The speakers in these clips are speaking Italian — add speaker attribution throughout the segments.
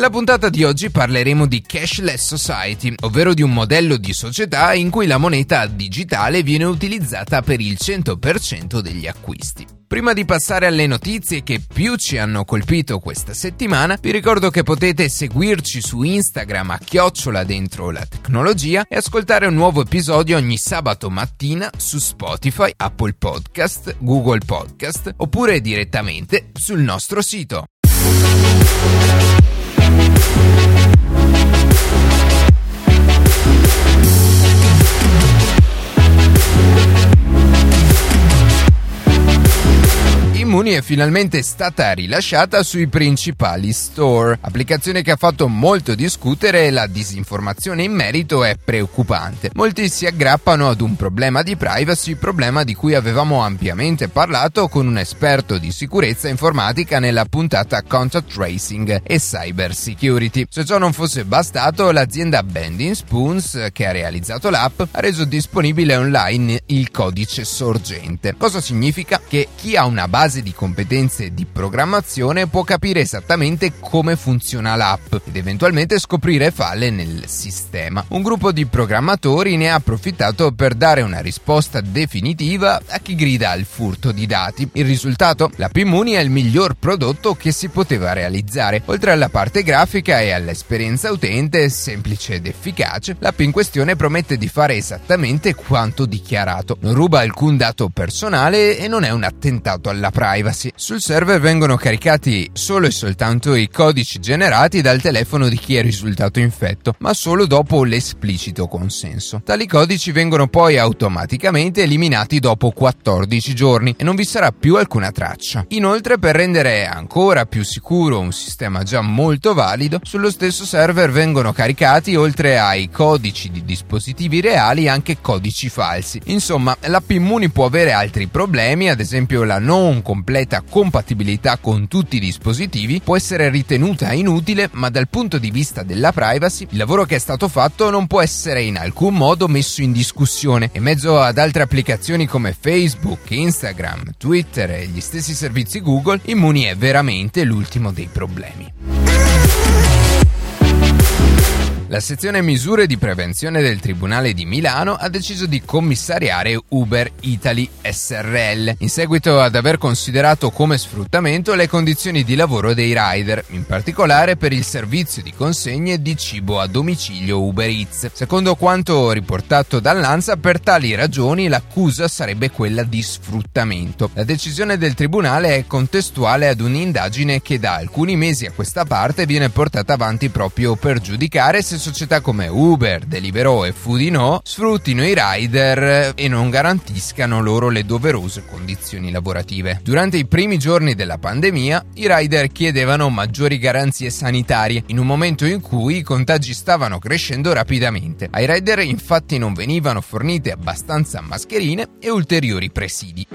Speaker 1: Nella puntata di oggi parleremo di cashless society, ovvero di un modello di società in cui la moneta digitale viene utilizzata per il 100% degli acquisti. Prima di passare alle notizie che più ci hanno colpito questa settimana, vi ricordo che potete seguirci su Instagram a chiocciola dentro la tecnologia e ascoltare un nuovo episodio ogni sabato mattina su Spotify, Apple Podcast, Google Podcast oppure direttamente sul nostro sito. Immuni è finalmente stata rilasciata sui principali store, applicazione che ha fatto molto discutere e la disinformazione in merito è preoccupante. Molti si aggrappano ad un problema di privacy, problema di cui avevamo ampiamente parlato con un esperto di sicurezza informatica nella puntata Contact Tracing e Cyber Security. Se ciò non fosse bastato, l'azienda Bending Spoons, che ha realizzato l'app, ha reso disponibile online il codice sorgente. Cosa significa? Che chi ha una base base di competenze di programmazione può capire esattamente come funziona l'app ed eventualmente scoprire falle nel sistema. Un gruppo di programmatori ne ha approfittato per dare una risposta definitiva a chi grida al furto di dati. Il risultato? La Pimuni è il miglior prodotto che si poteva realizzare. Oltre alla parte grafica e all'esperienza utente semplice ed efficace, l'app in questione promette di fare esattamente quanto dichiarato. Non ruba alcun dato personale e non è un attentato alla pratica privacy. Sul server vengono caricati solo e soltanto i codici generati dal telefono di chi è risultato infetto, ma solo dopo l'esplicito consenso. Tali codici vengono poi automaticamente eliminati dopo 14 giorni e non vi sarà più alcuna traccia. Inoltre, per rendere ancora più sicuro un sistema già molto valido, sullo stesso server vengono caricati oltre ai codici di dispositivi reali anche codici falsi. Insomma, l'app Immuni può avere altri problemi, ad esempio la non compatibilità completa compatibilità con tutti i dispositivi può essere ritenuta inutile, ma dal punto di vista della privacy, il lavoro che è stato fatto non può essere in alcun modo messo in discussione. In mezzo ad altre applicazioni come Facebook, Instagram, Twitter e gli stessi servizi Google, Immuni è veramente l'ultimo dei problemi. La sezione misure di prevenzione del Tribunale di Milano ha deciso di commissariare Uber Italy SRL, in seguito ad aver considerato come sfruttamento le condizioni di lavoro dei rider, in particolare per il servizio di consegne di cibo a domicilio Uber Eats. Secondo quanto riportato dall'ANSA, per tali ragioni l'accusa sarebbe quella di sfruttamento. La decisione del Tribunale è contestuale ad un'indagine che da alcuni mesi a questa parte viene portata avanti proprio per giudicare se società come Uber, Deliveroo e Foodino sfruttino i rider e non garantiscano loro le doverose condizioni lavorative. Durante i primi giorni della pandemia, i rider chiedevano maggiori garanzie sanitarie, in un momento in cui i contagi stavano crescendo rapidamente. Ai rider infatti non venivano fornite abbastanza mascherine e ulteriori presidi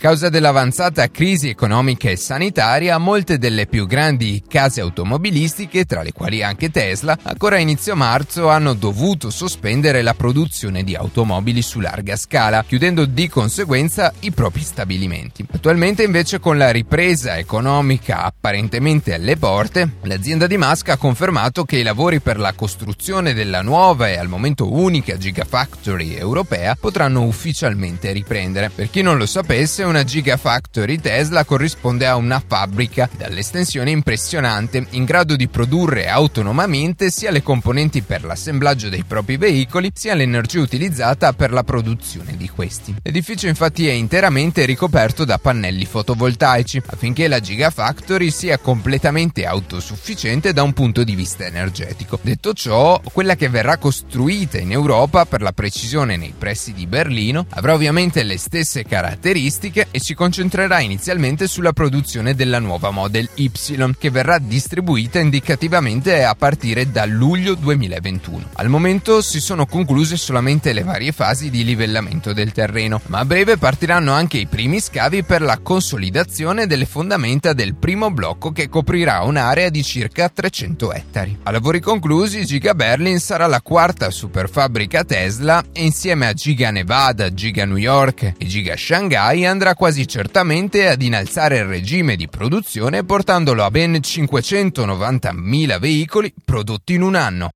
Speaker 1: causa dell'avanzata crisi economica e sanitaria, molte delle più grandi case automobilistiche, tra le quali anche Tesla, ancora a inizio marzo hanno dovuto sospendere la produzione di automobili su larga scala, chiudendo di conseguenza i propri stabilimenti. Attualmente invece con la ripresa economica apparentemente alle porte, l'azienda di Musk ha confermato che i lavori per la costruzione della nuova e al momento unica Gigafactory europea potranno ufficialmente riprendere. Per chi non lo sapesse, una Gigafactory Tesla corrisponde a una fabbrica dall'estensione impressionante, in grado di produrre autonomamente sia le componenti per l'assemblaggio dei propri veicoli, sia l'energia utilizzata per la produzione di questi. L'edificio infatti è interamente ricoperto da pannelli fotovoltaici, affinché la Gigafactory sia completamente autosufficiente da un punto di vista energetico. Detto ciò, quella che verrà costruita in Europa, per la precisione nei pressi di Berlino, avrà ovviamente le stesse caratteristiche E si concentrerà inizialmente sulla produzione della nuova Model Y, che verrà distribuita indicativamente a partire da luglio 2021. Al momento si sono concluse solamente le varie fasi di livellamento del terreno, ma a breve partiranno anche i primi scavi per la consolidazione delle fondamenta del primo blocco che coprirà un'area di circa 300 ettari. A lavori conclusi, Giga Berlin sarà la quarta superfabbrica Tesla e insieme a Giga Nevada, Giga New York e Giga Shanghai andrà quasi certamente ad innalzare il regime di produzione portandolo a ben 590.000 veicoli prodotti in un anno.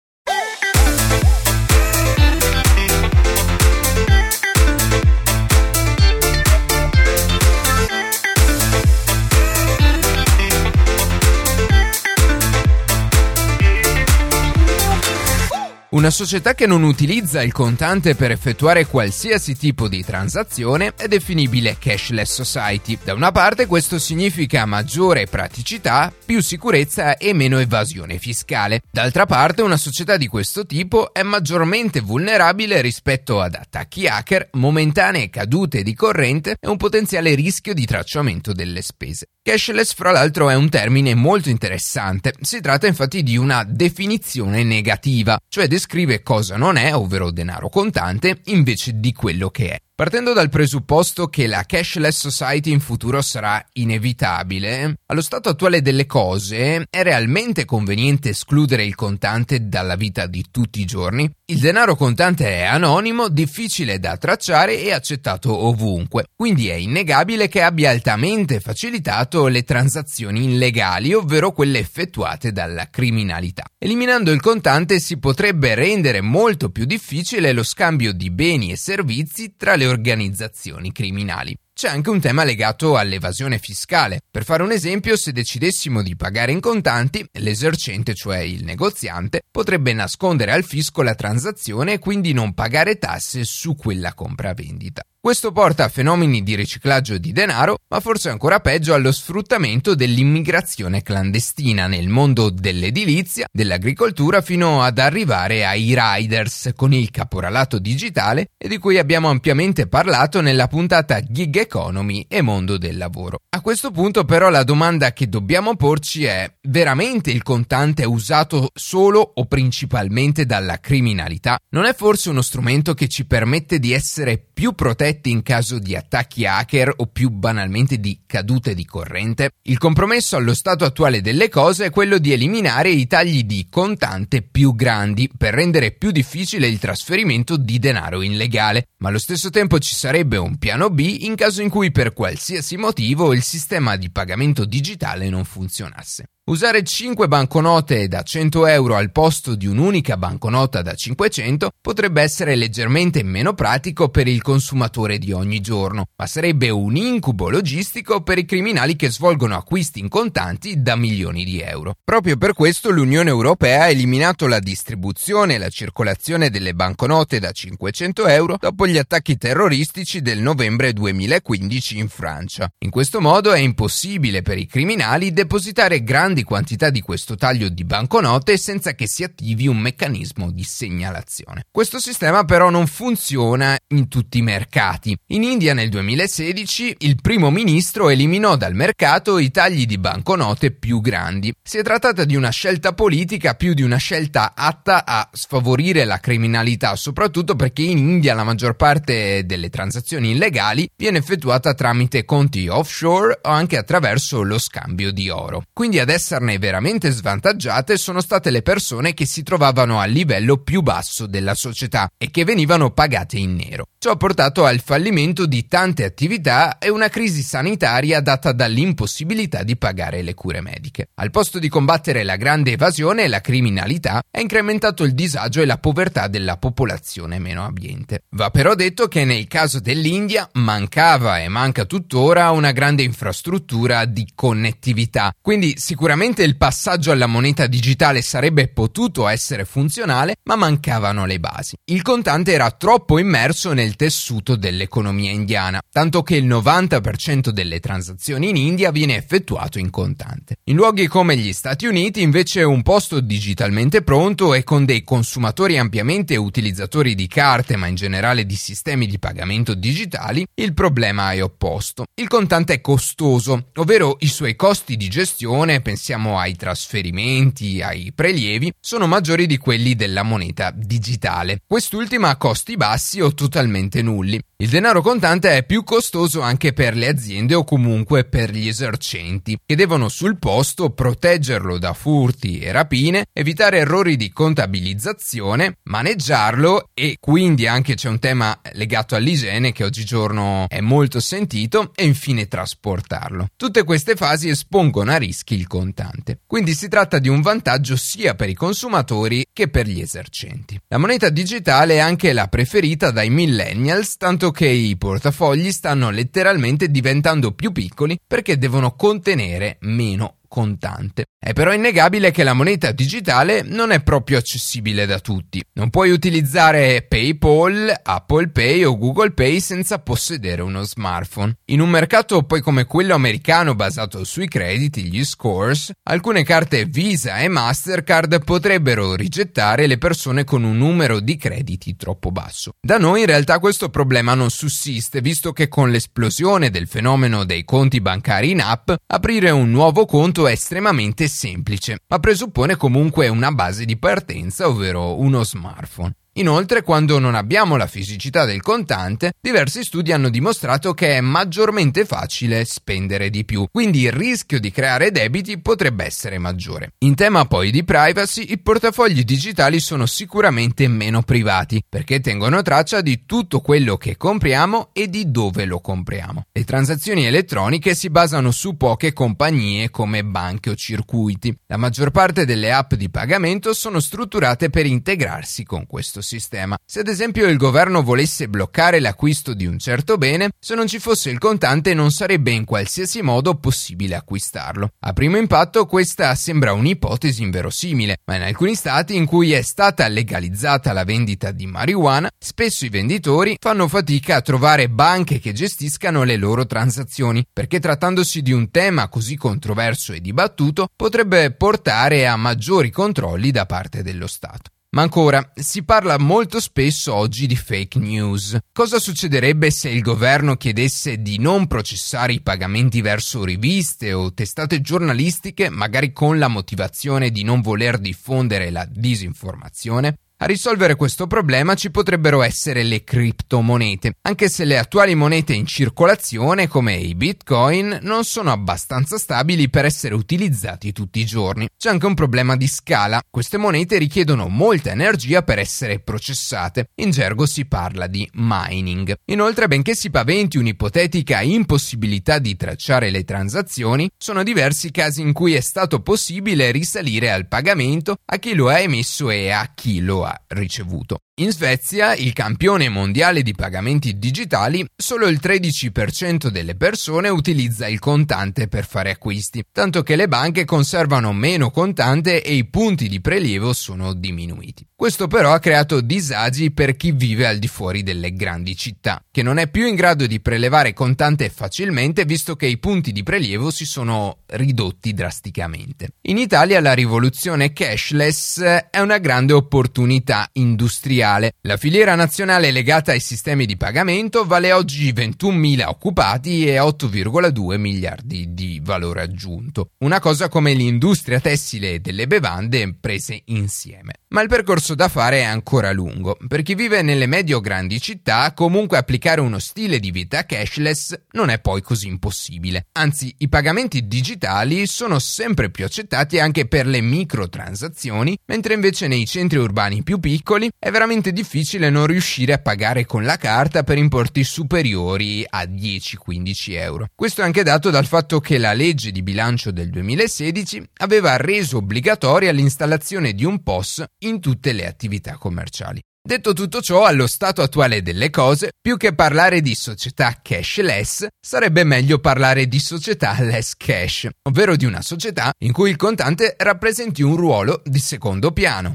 Speaker 1: Una società che non utilizza il contante per effettuare qualsiasi tipo di transazione è definibile cashless society. Da una parte questo significa maggiore praticità, più sicurezza e meno evasione fiscale. D'altra parte una società di questo tipo è maggiormente vulnerabile rispetto ad attacchi hacker, momentanee cadute di corrente e un potenziale rischio di tracciamento delle spese. Cashless, fra l'altro, è un termine molto interessante. Si tratta infatti di una definizione negativa, cioè descrive cosa non è, ovvero denaro contante, invece di quello che è. Partendo dal presupposto che la cashless society in futuro sarà inevitabile, allo stato attuale delle cose è realmente conveniente escludere il contante dalla vita di tutti i giorni? Il denaro contante è anonimo, difficile da tracciare e accettato ovunque, quindi è innegabile che abbia altamente facilitato le transazioni illegali, ovvero quelle effettuate dalla criminalità. Eliminando il contante si potrebbe rendere molto più difficile lo scambio di beni e servizi tra le le organizzazioni criminali. C'è anche un tema legato all'evasione fiscale. Per fare un esempio, se decidessimo di pagare in contanti, l'esercente, cioè il negoziante, potrebbe nascondere al fisco la transazione e quindi non pagare tasse su quella compravendita. Questo porta a fenomeni di riciclaggio di denaro, ma forse ancora peggio allo sfruttamento dell'immigrazione clandestina nel mondo dell'edilizia, dell'agricoltura fino ad arrivare ai riders con il caporalato digitale e di cui abbiamo ampiamente parlato nella puntata Gig Economy e mondo del lavoro. A questo punto però la domanda che dobbiamo porci è veramente il contante è usato solo o principalmente dalla criminalità? Non è forse uno strumento che ci permette di essere più protetti protetti in caso di attacchi hacker o più banalmente di cadute di corrente? Il compromesso allo stato attuale delle cose è quello di eliminare i tagli di contante più grandi per rendere più difficile il trasferimento di denaro illegale, ma allo stesso tempo ci sarebbe un piano B in caso in cui per qualsiasi motivo il sistema di pagamento digitale non funzionasse. Usare 5 banconote da 100 euro al posto di un'unica banconota da 500 potrebbe essere leggermente meno pratico per il consumatore di ogni giorno, ma sarebbe un incubo logistico per i criminali che svolgono acquisti in contanti da milioni di euro. Proprio per questo l'Unione Europea ha eliminato la distribuzione e la circolazione delle banconote da 500 euro dopo gli attacchi terroristici del novembre 2015 in Francia. In questo modo è impossibile per i criminali depositare grandi quantità di questo taglio di banconote senza che si attivi un meccanismo di segnalazione. Questo sistema però non funziona in tutti i mercati. In India nel 2016 il primo ministro eliminò dal mercato i tagli di banconote più grandi. Si è trattata di una scelta politica più di una scelta atta a sfavorire la criminalità, soprattutto perché in India la maggior parte delle transazioni illegali viene effettuata tramite conti offshore o anche attraverso lo scambio di oro. Quindi adesso esserne veramente svantaggiate sono state le persone che si trovavano al livello più basso della società e che venivano pagate in nero. Ciò ha portato al fallimento di tante attività e una crisi sanitaria data dall'impossibilità di pagare le cure mediche. Al posto di combattere la grande evasione e la criminalità, ha incrementato il disagio e la povertà della popolazione meno abbiente. Va però detto che nel caso dell'India mancava e manca tuttora una grande infrastruttura di connettività, quindi sicuramente il passaggio alla moneta digitale sarebbe potuto essere funzionale, ma mancavano le basi. Il contante era troppo immerso nel tessuto dell'economia indiana, tanto che il 90% delle transazioni in India viene effettuato in contante. In luoghi come gli Stati Uniti, invece, un posto digitalmente pronto e con dei consumatori ampiamente utilizzatori di carte, ma in generale di sistemi di pagamento digitali, il problema è opposto. Il contante è costoso, ovvero i suoi costi di gestione, pensiamo ai trasferimenti, ai prelievi, sono maggiori di quelli della moneta digitale. Quest'ultima ha costi bassi o totalmente nulli. Il denaro contante è più costoso anche per le aziende o comunque per gli esercenti, che devono sul posto proteggerlo da furti e rapine, evitare errori di contabilizzazione, maneggiarlo e quindi anche c'è un tema legato all'igiene che oggigiorno è molto sentito e infine trasportarlo. Tutte queste fasi espongono a rischi il contante. Quindi si tratta di un vantaggio sia per i consumatori che per gli esercenti. La moneta digitale è anche la preferita dai millennials, tanto che i portafogli stanno letteralmente diventando più piccoli perché devono contenere meno contante. È però innegabile che la moneta digitale non è proprio accessibile da tutti. Non puoi utilizzare PayPal, Apple Pay o Google Pay senza possedere uno smartphone. In un mercato poi come quello americano basato sui crediti, gli scores, alcune carte Visa e Mastercard potrebbero rigettare le persone con un numero di crediti troppo basso. Da noi in realtà questo problema non sussiste, visto che con l'esplosione del fenomeno dei conti bancari in app, aprire un nuovo conto è estremamente semplice, ma presuppone comunque una base di partenza, ovvero uno smartphone. Inoltre, quando non abbiamo la fisicità del contante, diversi studi hanno dimostrato che è maggiormente facile spendere di più, quindi il rischio di creare debiti potrebbe essere maggiore. In tema poi di privacy, i portafogli digitali sono sicuramente meno privati, perché tengono traccia di tutto quello che compriamo e di dove lo compriamo. Le transazioni elettroniche si basano su poche compagnie come banche o circuiti. La maggior parte delle app di pagamento sono strutturate per integrarsi con questo sistema. Se ad esempio il governo volesse bloccare l'acquisto di un certo bene, se non ci fosse il contante non sarebbe in qualsiasi modo possibile acquistarlo. A primo impatto questa sembra un'ipotesi inverosimile, ma in alcuni stati in cui è stata legalizzata la vendita di marijuana, spesso i venditori fanno fatica a trovare banche che gestiscano le loro transazioni, perché trattandosi di un tema così controverso e dibattuto potrebbe portare a maggiori controlli da parte dello Stato. Ma ancora, si parla molto spesso oggi di fake news. Cosa succederebbe se il governo chiedesse di non processare i pagamenti verso riviste o testate giornalistiche, magari con la motivazione di non voler diffondere la disinformazione? A risolvere questo problema ci potrebbero essere le criptomonete, anche se le attuali monete in circolazione, come i bitcoin, non sono abbastanza stabili per essere utilizzati tutti i giorni. C'è anche un problema di scala. Queste monete richiedono molta energia per essere processate. In gergo si parla di mining. Inoltre, benché si paventi un'ipotetica impossibilità di tracciare le transazioni, sono diversi casi in cui è stato possibile risalire al pagamento a chi lo ha emesso e a chi lo ha ricevuto. In Svezia, il campione mondiale di pagamenti digitali, solo il 13% delle persone utilizza il contante per fare acquisti, tanto che le banche conservano meno contante e i punti di prelievo sono diminuiti. Questo però ha creato disagi per chi vive al di fuori delle grandi città, che non è più in grado di prelevare contante facilmente visto che i punti di prelievo si sono ridotti drasticamente. In Italia la rivoluzione cashless è una grande opportunità industriale mondiale. La filiera nazionale legata ai sistemi di pagamento vale oggi 21.000 occupati e 8,2 miliardi di valore aggiunto. Una cosa come l'industria tessile e delle bevande prese insieme. Ma il percorso da fare è ancora lungo. Per chi vive nelle medio-grandi città, comunque applicare uno stile di vita cashless non è poi così impossibile. Anzi, i pagamenti digitali sono sempre più accettati anche per le microtransazioni, mentre invece nei centri urbani più piccoli è veramente difficile non riuscire a pagare con la carta per importi superiori a 10-15 euro. Questo è anche dato dal fatto che la legge di bilancio del 2016 aveva reso obbligatoria l'installazione di un POS in tutte le attività commerciali. Detto tutto ciò, allo stato attuale delle cose, più che parlare di società cashless, sarebbe meglio parlare di società less cash, ovvero di una società in cui il contante rappresenti un ruolo di secondo piano.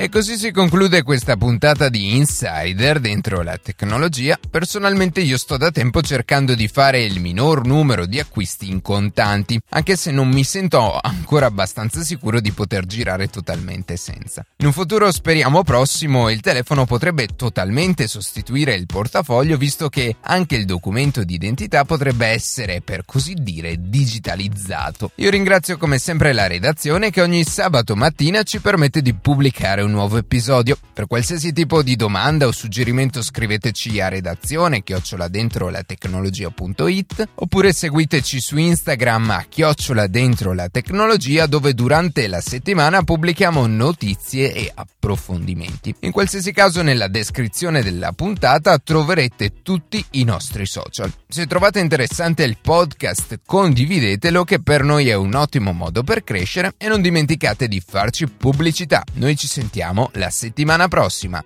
Speaker 1: E così si conclude questa puntata di Insider dentro la tecnologia. Personalmente io sto da tempo cercando di fare il minor numero di acquisti in contanti, anche se non mi sento ancora abbastanza sicuro di poter girare totalmente senza. In un futuro speriamo prossimo il telefono potrebbe totalmente sostituire il portafoglio visto che anche il documento di identità potrebbe essere per così dire digitalizzato. Io ringrazio come sempre la redazione che ogni sabato mattina ci permette di pubblicare un un nuovo episodio. Per qualsiasi tipo di domanda o suggerimento scriveteci a redazione chiocciola oppure seguiteci su Instagram a chiocciola dove durante la settimana pubblichiamo notizie e approfondimenti. In qualsiasi caso nella descrizione della puntata troverete tutti i nostri social. Se trovate interessante il podcast condividetelo che per noi è un ottimo modo per crescere e non dimenticate di farci pubblicità. Noi ci sentiamo sentiamo la settimana prossima.